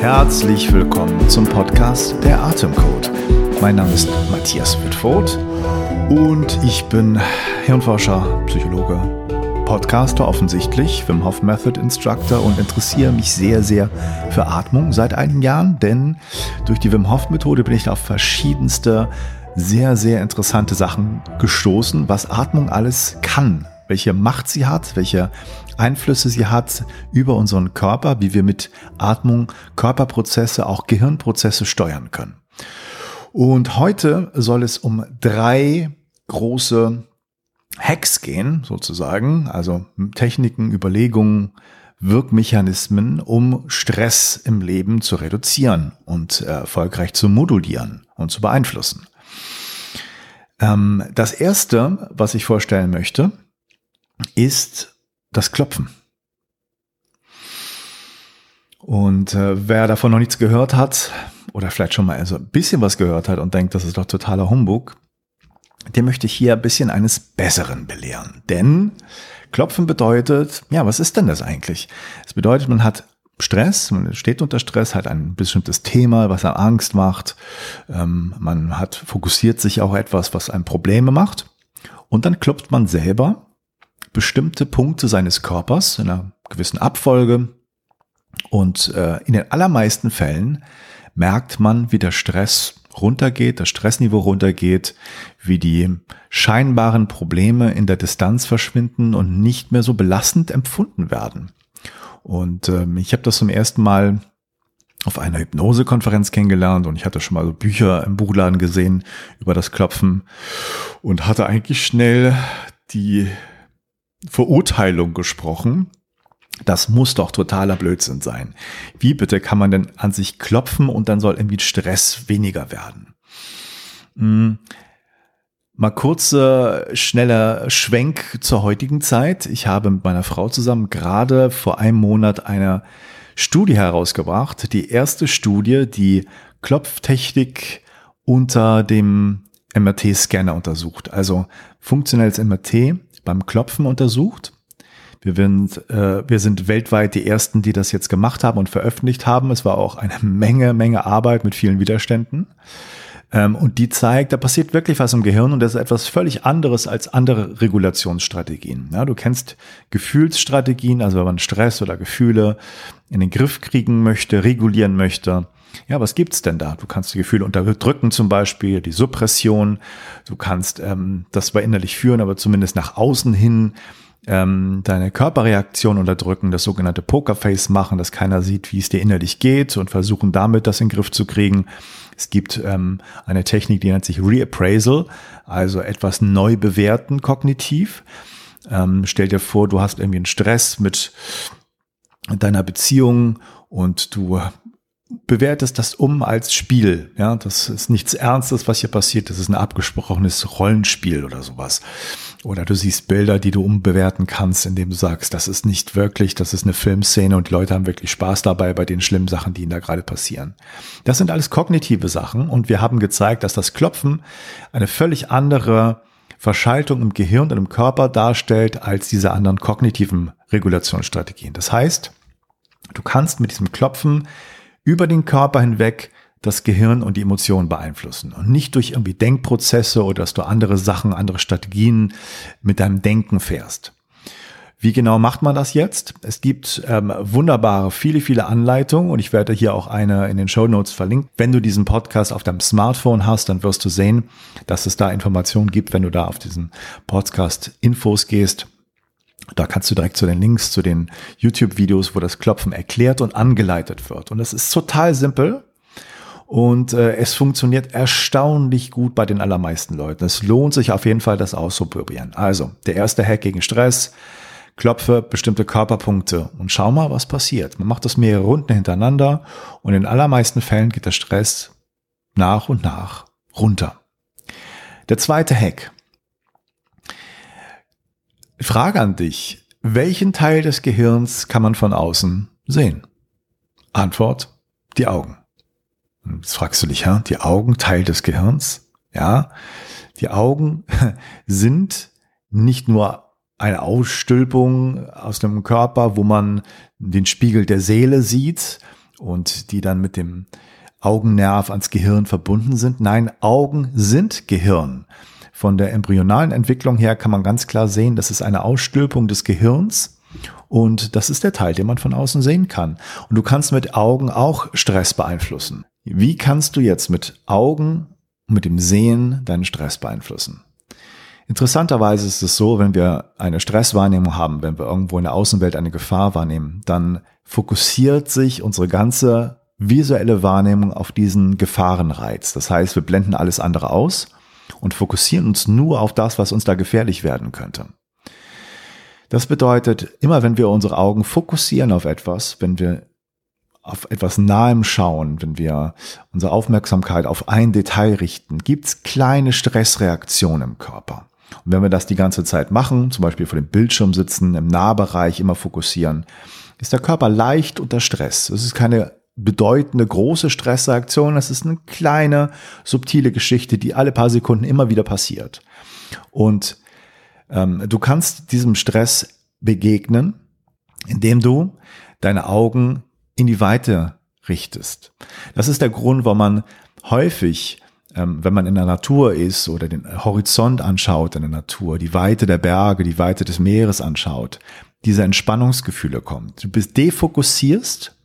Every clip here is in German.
Herzlich willkommen zum Podcast Der Atemcode. Mein Name ist Matthias Wittfurt und ich bin Hirnforscher, Psychologe, Podcaster offensichtlich, Wim Hof Method Instructor und interessiere mich sehr, sehr für Atmung seit einigen Jahren, denn durch die Wim Hof Methode bin ich auf verschiedenste sehr, sehr interessante Sachen gestoßen, was Atmung alles kann, welche Macht sie hat, welche Einflüsse sie hat über unseren Körper, wie wir mit Atmung Körperprozesse, auch Gehirnprozesse steuern können. Und heute soll es um drei große Hacks gehen, sozusagen, also Techniken, Überlegungen, Wirkmechanismen, um Stress im Leben zu reduzieren und erfolgreich zu modulieren und zu beeinflussen. Ähm, das erste, was ich vorstellen möchte, ist das Klopfen. Und äh, wer davon noch nichts gehört hat oder vielleicht schon mal ein bisschen was gehört hat und denkt, das ist doch totaler Humbug, der möchte ich hier ein bisschen eines Besseren belehren. Denn Klopfen bedeutet, ja, was ist denn das eigentlich? Es bedeutet, man hat Stress, man steht unter Stress, hat ein bestimmtes Thema, was einem Angst macht. Ähm, man hat fokussiert sich auch etwas, was einem Probleme macht. Und dann klopft man selber bestimmte Punkte seines Körpers in einer gewissen Abfolge. Und äh, in den allermeisten Fällen merkt man, wie der Stress runtergeht, das Stressniveau runtergeht, wie die scheinbaren Probleme in der Distanz verschwinden und nicht mehr so belastend empfunden werden. Und ähm, ich habe das zum ersten Mal auf einer Hypnosekonferenz kennengelernt und ich hatte schon mal so Bücher im Buchladen gesehen über das Klopfen und hatte eigentlich schnell die Verurteilung gesprochen. Das muss doch totaler Blödsinn sein. Wie bitte kann man denn an sich klopfen und dann soll irgendwie Stress weniger werden? Hm. Mal kurzer, schneller Schwenk zur heutigen Zeit. Ich habe mit meiner Frau zusammen gerade vor einem Monat eine Studie herausgebracht. Die erste Studie, die Klopftechnik unter dem MRT-Scanner untersucht. Also funktionelles MRT beim Klopfen untersucht. Wir sind, äh, wir sind weltweit die ersten, die das jetzt gemacht haben und veröffentlicht haben. Es war auch eine Menge, Menge Arbeit mit vielen Widerständen. Ähm, und die zeigt, da passiert wirklich was im Gehirn und das ist etwas völlig anderes als andere Regulationsstrategien. Ja, du kennst Gefühlsstrategien, also wenn man Stress oder Gefühle in den Griff kriegen möchte, regulieren möchte. Ja, was gibt's denn da? Du kannst die Gefühle unterdrücken, zum Beispiel die Suppression. Du kannst ähm, das zwar innerlich führen, aber zumindest nach außen hin ähm, deine Körperreaktion unterdrücken, das sogenannte Pokerface machen, dass keiner sieht, wie es dir innerlich geht und versuchen damit das in den Griff zu kriegen. Es gibt ähm, eine Technik, die nennt sich Reappraisal, also etwas neu bewerten kognitiv. Ähm, stell dir vor, du hast irgendwie einen Stress mit deiner Beziehung und du bewertest das um als Spiel. Ja, das ist nichts Ernstes, was hier passiert. Das ist ein abgesprochenes Rollenspiel oder sowas. Oder du siehst Bilder, die du umbewerten kannst, indem du sagst, das ist nicht wirklich, das ist eine Filmszene und die Leute haben wirklich Spaß dabei bei den schlimmen Sachen, die ihnen da gerade passieren. Das sind alles kognitive Sachen und wir haben gezeigt, dass das Klopfen eine völlig andere Verschaltung im Gehirn und im Körper darstellt als diese anderen kognitiven Regulationsstrategien. Das heißt, du kannst mit diesem Klopfen über den Körper hinweg das Gehirn und die Emotionen beeinflussen und nicht durch irgendwie Denkprozesse oder dass du andere Sachen, andere Strategien mit deinem Denken fährst. Wie genau macht man das jetzt? Es gibt ähm, wunderbare, viele, viele Anleitungen und ich werde hier auch eine in den Show Notes verlinken. Wenn du diesen Podcast auf deinem Smartphone hast, dann wirst du sehen, dass es da Informationen gibt, wenn du da auf diesen Podcast Infos gehst. Da kannst du direkt zu den Links zu den YouTube-Videos, wo das Klopfen erklärt und angeleitet wird. Und es ist total simpel. Und äh, es funktioniert erstaunlich gut bei den allermeisten Leuten. Es lohnt sich auf jeden Fall, das auszuprobieren. Also, der erste Hack gegen Stress. Klopfe bestimmte Körperpunkte und schau mal, was passiert. Man macht das mehrere Runden hintereinander und in allermeisten Fällen geht der Stress nach und nach runter. Der zweite Hack Frage an dich. Welchen Teil des Gehirns kann man von außen sehen? Antwort, die Augen. Jetzt fragst du dich, ja, die Augen Teil des Gehirns? Ja, die Augen sind nicht nur eine Ausstülpung aus dem Körper, wo man den Spiegel der Seele sieht und die dann mit dem Augennerv ans Gehirn verbunden sind. Nein, Augen sind Gehirn. Von der embryonalen Entwicklung her kann man ganz klar sehen, das ist eine Ausstülpung des Gehirns und das ist der Teil, den man von außen sehen kann. Und du kannst mit Augen auch Stress beeinflussen. Wie kannst du jetzt mit Augen mit dem Sehen deinen Stress beeinflussen? Interessanterweise ist es so, wenn wir eine Stresswahrnehmung haben, wenn wir irgendwo in der Außenwelt eine Gefahr wahrnehmen, dann fokussiert sich unsere ganze visuelle Wahrnehmung auf diesen Gefahrenreiz. Das heißt, wir blenden alles andere aus und fokussieren uns nur auf das, was uns da gefährlich werden könnte. Das bedeutet, immer wenn wir unsere Augen fokussieren auf etwas, wenn wir auf etwas Nahem schauen, wenn wir unsere Aufmerksamkeit auf ein Detail richten, gibt's kleine Stressreaktionen im Körper. Und wenn wir das die ganze Zeit machen, zum Beispiel vor dem Bildschirm sitzen, im Nahbereich immer fokussieren, ist der Körper leicht unter Stress. Es ist keine bedeutende große Stressreaktion, es ist eine kleine, subtile Geschichte, die alle paar Sekunden immer wieder passiert. Und ähm, du kannst diesem Stress begegnen, indem du deine Augen in die Weite richtest. Das ist der Grund, warum man häufig ähm, wenn man in der Natur ist oder den Horizont anschaut in der Natur, die Weite der Berge, die Weite des Meeres anschaut, diese Entspannungsgefühle kommen. Du bist defokussierst,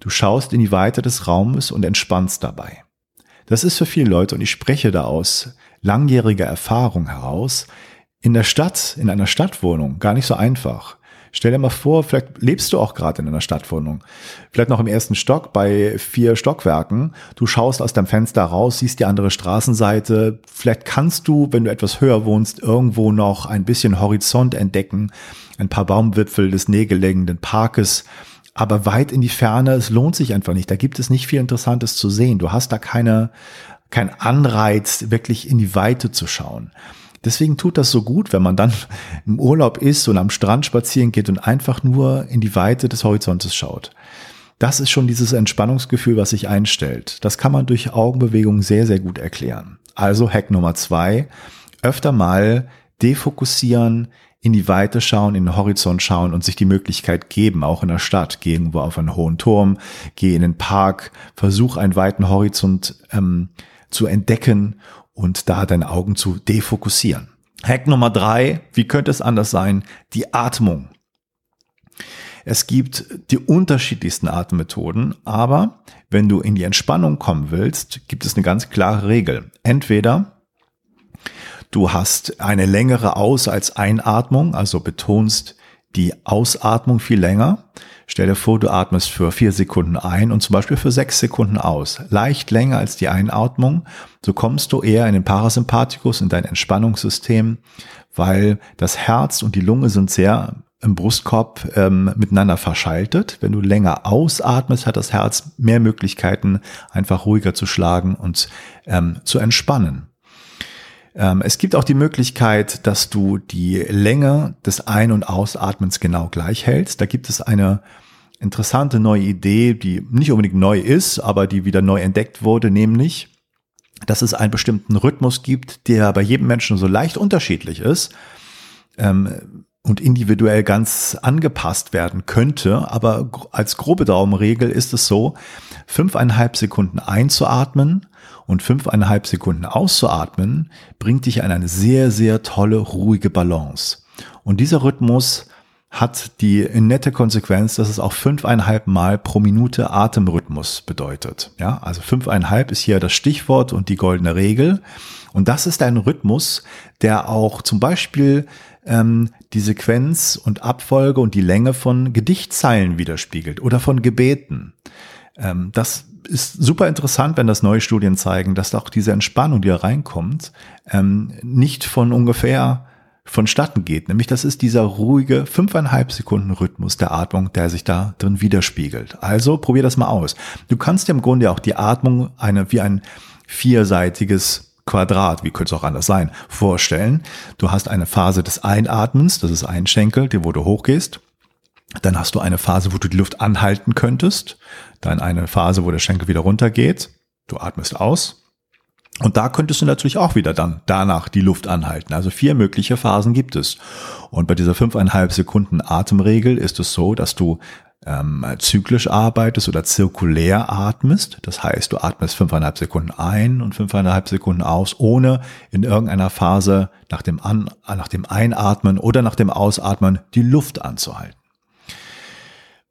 du schaust in die Weite des Raumes und entspannst dabei. Das ist für viele Leute, und ich spreche da aus langjähriger Erfahrung heraus, in der Stadt, in einer Stadtwohnung gar nicht so einfach. Stell dir mal vor, vielleicht lebst du auch gerade in einer Stadtwohnung. Vielleicht noch im ersten Stock bei vier Stockwerken. Du schaust aus deinem Fenster raus, siehst die andere Straßenseite. Vielleicht kannst du, wenn du etwas höher wohnst, irgendwo noch ein bisschen Horizont entdecken. Ein paar Baumwipfel des nähegelegenen Parkes. Aber weit in die Ferne, es lohnt sich einfach nicht. Da gibt es nicht viel Interessantes zu sehen. Du hast da keine, kein Anreiz, wirklich in die Weite zu schauen. Deswegen tut das so gut, wenn man dann im Urlaub ist und am Strand spazieren geht und einfach nur in die Weite des Horizontes schaut. Das ist schon dieses Entspannungsgefühl, was sich einstellt. Das kann man durch Augenbewegungen sehr, sehr gut erklären. Also Hack Nummer zwei, öfter mal defokussieren, in die Weite schauen, in den Horizont schauen und sich die Möglichkeit geben, auch in der Stadt, geh irgendwo auf einen hohen Turm, geh in den Park, versuch einen weiten Horizont ähm, zu entdecken und da deine Augen zu defokussieren. Hack Nummer drei, wie könnte es anders sein? Die Atmung. Es gibt die unterschiedlichsten Atemmethoden, aber wenn du in die Entspannung kommen willst, gibt es eine ganz klare Regel. Entweder du hast eine längere Aus- als Einatmung, also betonst die Ausatmung viel länger. Stell dir vor, du atmest für vier Sekunden ein und zum Beispiel für sechs Sekunden aus. Leicht länger als die Einatmung. So kommst du eher in den Parasympathikus, in dein Entspannungssystem, weil das Herz und die Lunge sind sehr im Brustkorb ähm, miteinander verschaltet. Wenn du länger ausatmest, hat das Herz mehr Möglichkeiten, einfach ruhiger zu schlagen und ähm, zu entspannen. Ähm, es gibt auch die Möglichkeit, dass du die Länge des Ein- und Ausatmens genau gleich hältst. Da gibt es eine interessante neue Idee, die nicht unbedingt neu ist, aber die wieder neu entdeckt wurde, nämlich, dass es einen bestimmten Rhythmus gibt, der bei jedem Menschen so leicht unterschiedlich ist ähm, und individuell ganz angepasst werden könnte. Aber als grobe Daumenregel ist es so, fünfeinhalb Sekunden einzuatmen, und fünfeinhalb Sekunden auszuatmen, bringt dich in eine sehr, sehr tolle, ruhige Balance. Und dieser Rhythmus hat die nette Konsequenz, dass es auch fünfeinhalb Mal pro Minute Atemrhythmus bedeutet. Ja, also fünfeinhalb ist hier das Stichwort und die goldene Regel. Und das ist ein Rhythmus, der auch zum Beispiel ähm, die Sequenz und Abfolge und die Länge von Gedichtzeilen widerspiegelt oder von Gebeten. Ähm, das ist super interessant, wenn das neue Studien zeigen, dass auch diese Entspannung, die da reinkommt, ähm, nicht von ungefähr vonstatten geht. Nämlich das ist dieser ruhige fünfeinhalb Sekunden Rhythmus der Atmung, der sich da drin widerspiegelt. Also probier das mal aus. Du kannst dir im Grunde auch die Atmung eine, wie ein vierseitiges Quadrat, wie könnte es auch anders sein, vorstellen. Du hast eine Phase des Einatmens, das ist ein Schenkel, wo du hochgehst. Dann hast du eine Phase, wo du die Luft anhalten könntest. Dann eine Phase, wo der Schenkel wieder runtergeht. Du atmest aus. Und da könntest du natürlich auch wieder dann danach die Luft anhalten. Also vier mögliche Phasen gibt es. Und bei dieser fünfeinhalb Sekunden Atemregel ist es so, dass du ähm, zyklisch arbeitest oder zirkulär atmest. Das heißt, du atmest fünfeinhalb Sekunden ein und fünfeinhalb Sekunden aus, ohne in irgendeiner Phase nach dem, An nach dem Einatmen oder nach dem Ausatmen die Luft anzuhalten.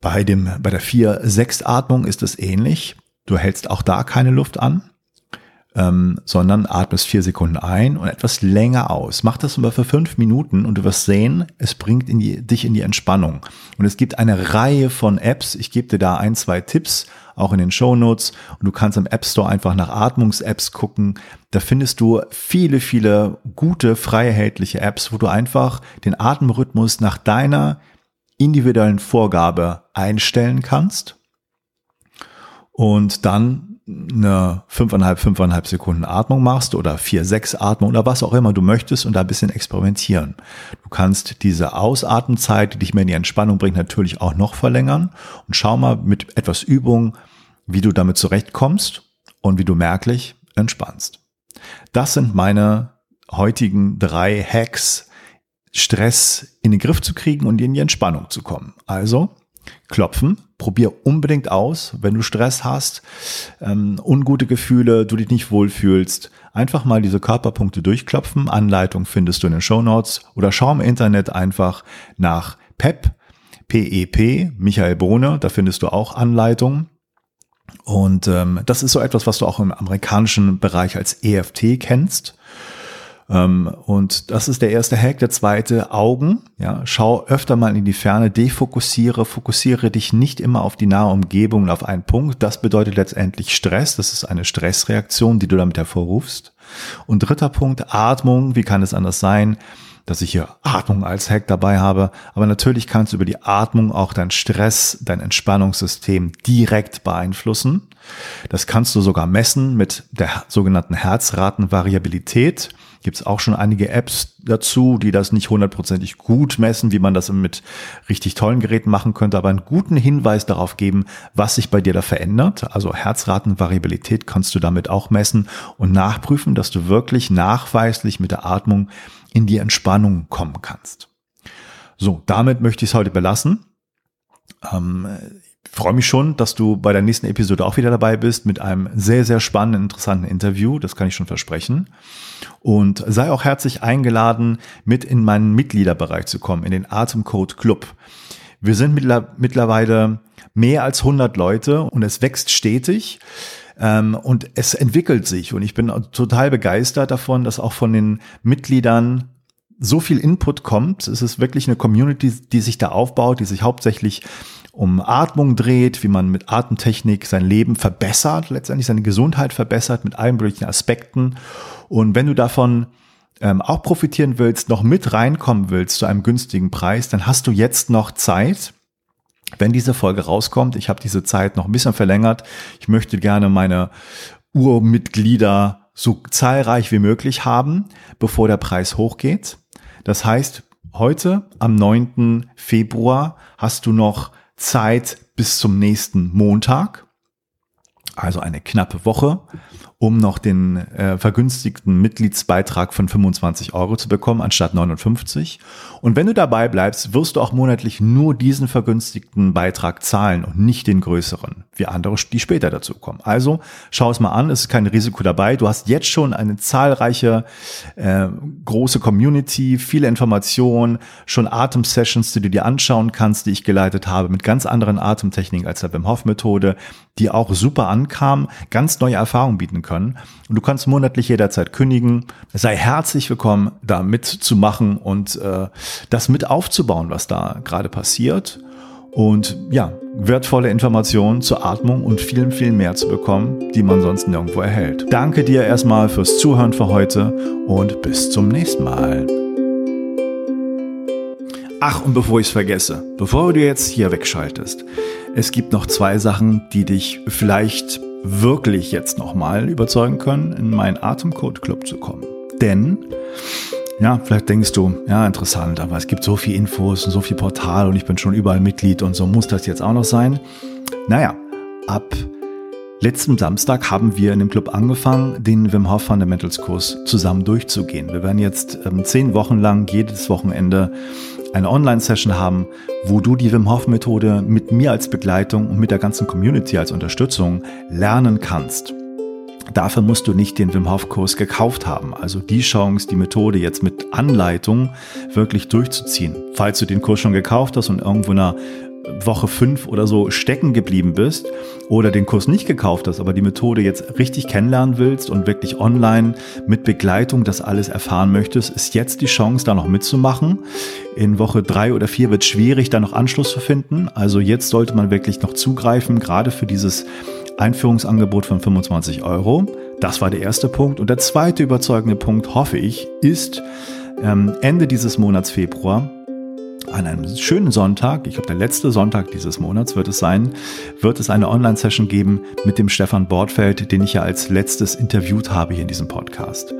Bei, dem, bei der 4-6-Atmung ist es ähnlich. Du hältst auch da keine Luft an, ähm, sondern atmest vier Sekunden ein und etwas länger aus. Mach das aber für fünf Minuten und du wirst sehen, es bringt in die, dich in die Entspannung. Und es gibt eine Reihe von Apps. Ich gebe dir da ein, zwei Tipps, auch in den Show Notes. Und du kannst im App Store einfach nach Atmungs-Apps gucken. Da findest du viele, viele gute, frei erhältliche Apps, wo du einfach den Atemrhythmus nach deiner individuellen Vorgabe einstellen kannst und dann eine fünfeinhalb, fünfeinhalb Sekunden Atmung machst oder vier, sechs Atmung oder was auch immer du möchtest und da ein bisschen experimentieren. Du kannst diese Ausatmenzeit, die dich mehr in die Entspannung bringt, natürlich auch noch verlängern und schau mal mit etwas Übung, wie du damit zurechtkommst und wie du merklich entspannst. Das sind meine heutigen drei Hacks, Stress in den Griff zu kriegen und in die Entspannung zu kommen. Also klopfen, probier unbedingt aus, wenn du Stress hast, ähm, ungute Gefühle, du dich nicht wohlfühlst, einfach mal diese Körperpunkte durchklopfen. Anleitung findest du in den Show Notes oder schau im Internet einfach nach PEP, PEP, Michael Bohne, da findest du auch Anleitungen. Und ähm, das ist so etwas, was du auch im amerikanischen Bereich als EFT kennst. Ähm, und das ist der erste Hack. Der zweite, Augen. Ja, schau öfter mal in die Ferne, defokussiere, fokussiere dich nicht immer auf die nahe Umgebung und auf einen Punkt. Das bedeutet letztendlich Stress. Das ist eine Stressreaktion, die du damit hervorrufst. Und dritter Punkt, Atmung. Wie kann es anders sein? Dass ich hier Atmung als Hack dabei habe. Aber natürlich kannst du über die Atmung auch dein Stress, dein Entspannungssystem direkt beeinflussen. Das kannst du sogar messen mit der sogenannten Herzratenvariabilität gibt es auch schon einige Apps dazu, die das nicht hundertprozentig gut messen, wie man das mit richtig tollen Geräten machen könnte, aber einen guten Hinweis darauf geben, was sich bei dir da verändert. Also Herzratenvariabilität kannst du damit auch messen und nachprüfen, dass du wirklich nachweislich mit der Atmung in die Entspannung kommen kannst. So, damit möchte ich es heute belassen. Ähm, freue mich schon, dass du bei der nächsten Episode auch wieder dabei bist mit einem sehr, sehr spannenden, interessanten Interview. Das kann ich schon versprechen. Und sei auch herzlich eingeladen, mit in meinen Mitgliederbereich zu kommen, in den Atemcode Club. Wir sind mittlerweile mehr als 100 Leute und es wächst stetig. Ähm, und es entwickelt sich und ich bin total begeistert davon, dass auch von den Mitgliedern so viel Input kommt. Es ist wirklich eine Community, die sich da aufbaut, die sich hauptsächlich um Atmung dreht, wie man mit Atemtechnik sein Leben verbessert, letztendlich seine Gesundheit verbessert mit allen möglichen Aspekten. Und wenn du davon ähm, auch profitieren willst, noch mit reinkommen willst zu einem günstigen Preis, dann hast du jetzt noch Zeit. Wenn diese Folge rauskommt, ich habe diese Zeit noch ein bisschen verlängert. Ich möchte gerne meine Urmitglieder so zahlreich wie möglich haben, bevor der Preis hochgeht. Das heißt, heute am 9. Februar hast du noch Zeit bis zum nächsten Montag, also eine knappe Woche um noch den äh, vergünstigten Mitgliedsbeitrag von 25 Euro zu bekommen, anstatt 59. Und wenn du dabei bleibst, wirst du auch monatlich nur diesen vergünstigten Beitrag zahlen und nicht den größeren, wie andere, die später dazu kommen. Also schau es mal an, es ist kein Risiko dabei. Du hast jetzt schon eine zahlreiche äh, große Community, viele Informationen, schon Atemsessions, die du dir anschauen kannst, die ich geleitet habe, mit ganz anderen Atemtechniken als der Wim Hof Methode, die auch super ankamen, ganz neue Erfahrungen bieten können. Und du kannst monatlich jederzeit kündigen. Sei herzlich willkommen, da mitzumachen und äh, das mit aufzubauen, was da gerade passiert. Und ja, wertvolle Informationen zur Atmung und vielen, vielen mehr zu bekommen, die man sonst nirgendwo erhält. Danke dir erstmal fürs Zuhören für heute und bis zum nächsten Mal. Ach, und bevor ich es vergesse, bevor du jetzt hier wegschaltest, es gibt noch zwei Sachen, die dich vielleicht wirklich jetzt nochmal überzeugen können, in meinen Atemcode Club zu kommen. Denn, ja, vielleicht denkst du, ja, interessant, aber es gibt so viel Infos und so viel Portal und ich bin schon überall Mitglied und so muss das jetzt auch noch sein. Naja, ab letzten Samstag haben wir in dem Club angefangen, den Wim Hof Fundamentals Kurs zusammen durchzugehen. Wir werden jetzt ähm, zehn Wochen lang jedes Wochenende eine Online-Session haben, wo du die Wim Hof Methode mit mir als Begleitung und mit der ganzen Community als Unterstützung lernen kannst. Dafür musst du nicht den Wim Hof Kurs gekauft haben. Also die Chance, die Methode jetzt mit Anleitung wirklich durchzuziehen. Falls du den Kurs schon gekauft hast und irgendwo in einer Woche fünf oder so stecken geblieben bist oder den Kurs nicht gekauft hast, aber die Methode jetzt richtig kennenlernen willst und wirklich online mit Begleitung das alles erfahren möchtest, ist jetzt die Chance, da noch mitzumachen. In Woche drei oder vier wird es schwierig, da noch Anschluss zu finden. Also jetzt sollte man wirklich noch zugreifen, gerade für dieses Einführungsangebot von 25 Euro. Das war der erste Punkt. Und der zweite überzeugende Punkt, hoffe ich, ist ähm, Ende dieses Monats Februar an einem schönen Sonntag, ich glaube der letzte Sonntag dieses Monats wird es sein, wird es eine Online-Session geben mit dem Stefan Bordfeld, den ich ja als letztes interviewt habe hier in diesem Podcast.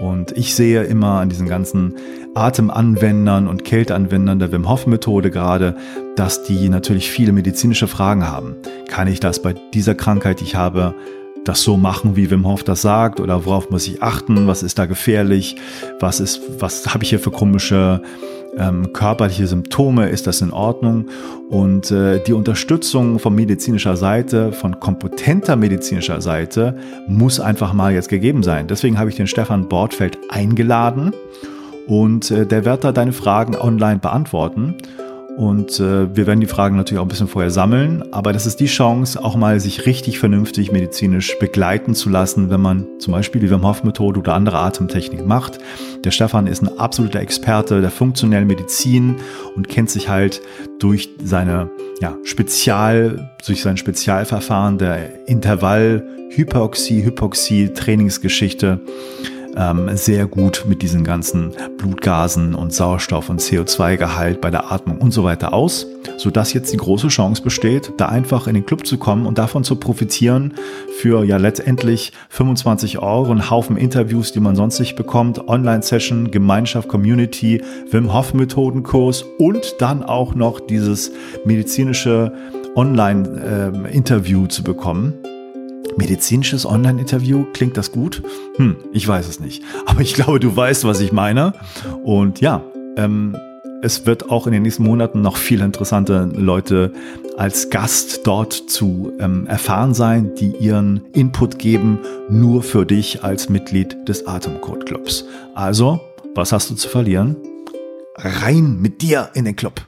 Und ich sehe immer an diesen ganzen Atemanwendern und Kälteanwendern der Wim Hof Methode gerade, dass die natürlich viele medizinische Fragen haben. Kann ich das bei dieser Krankheit, die ich habe, das so machen, wie Wim Hof das sagt? Oder worauf muss ich achten? Was ist da gefährlich? Was ist, was habe ich hier für komische ähm, körperliche Symptome, ist das in Ordnung? Und äh, die Unterstützung von medizinischer Seite, von kompetenter medizinischer Seite, muss einfach mal jetzt gegeben sein. Deswegen habe ich den Stefan Bordfeld eingeladen und äh, der wird da deine Fragen online beantworten. Und äh, wir werden die Fragen natürlich auch ein bisschen vorher sammeln, aber das ist die Chance, auch mal sich richtig vernünftig medizinisch begleiten zu lassen, wenn man zum Beispiel die Wim Hof Methode oder andere Atemtechnik macht. Der Stefan ist ein absoluter Experte der funktionellen Medizin und kennt sich halt durch seine ja, Spezial, durch sein Spezialverfahren der Intervall Hypoxie, Hypoxie Trainingsgeschichte ähm, sehr gut mit diesen ganzen Blutgasen und Sauerstoff und CO2-Gehalt bei der Atmung und so weiter aus, sodass jetzt die große Chance besteht, da einfach in den Club zu kommen und davon zu profitieren für ja letztendlich 25 Euro, einen Haufen Interviews, die man sonst nicht bekommt, Online-Session, Gemeinschaft, Community, Wim Hof Methodenkurs und dann auch noch dieses medizinische Online-Interview ähm, zu bekommen medizinisches Online-Interview, klingt das gut? Hm, ich weiß es nicht. Aber ich glaube, du weißt, was ich meine. Und ja, ähm, es wird auch in den nächsten Monaten noch viele interessante Leute als Gast dort zu ähm, erfahren sein, die ihren Input geben, nur für dich als Mitglied des Atemcode Clubs. Also, was hast du zu verlieren? Rein mit dir in den Club.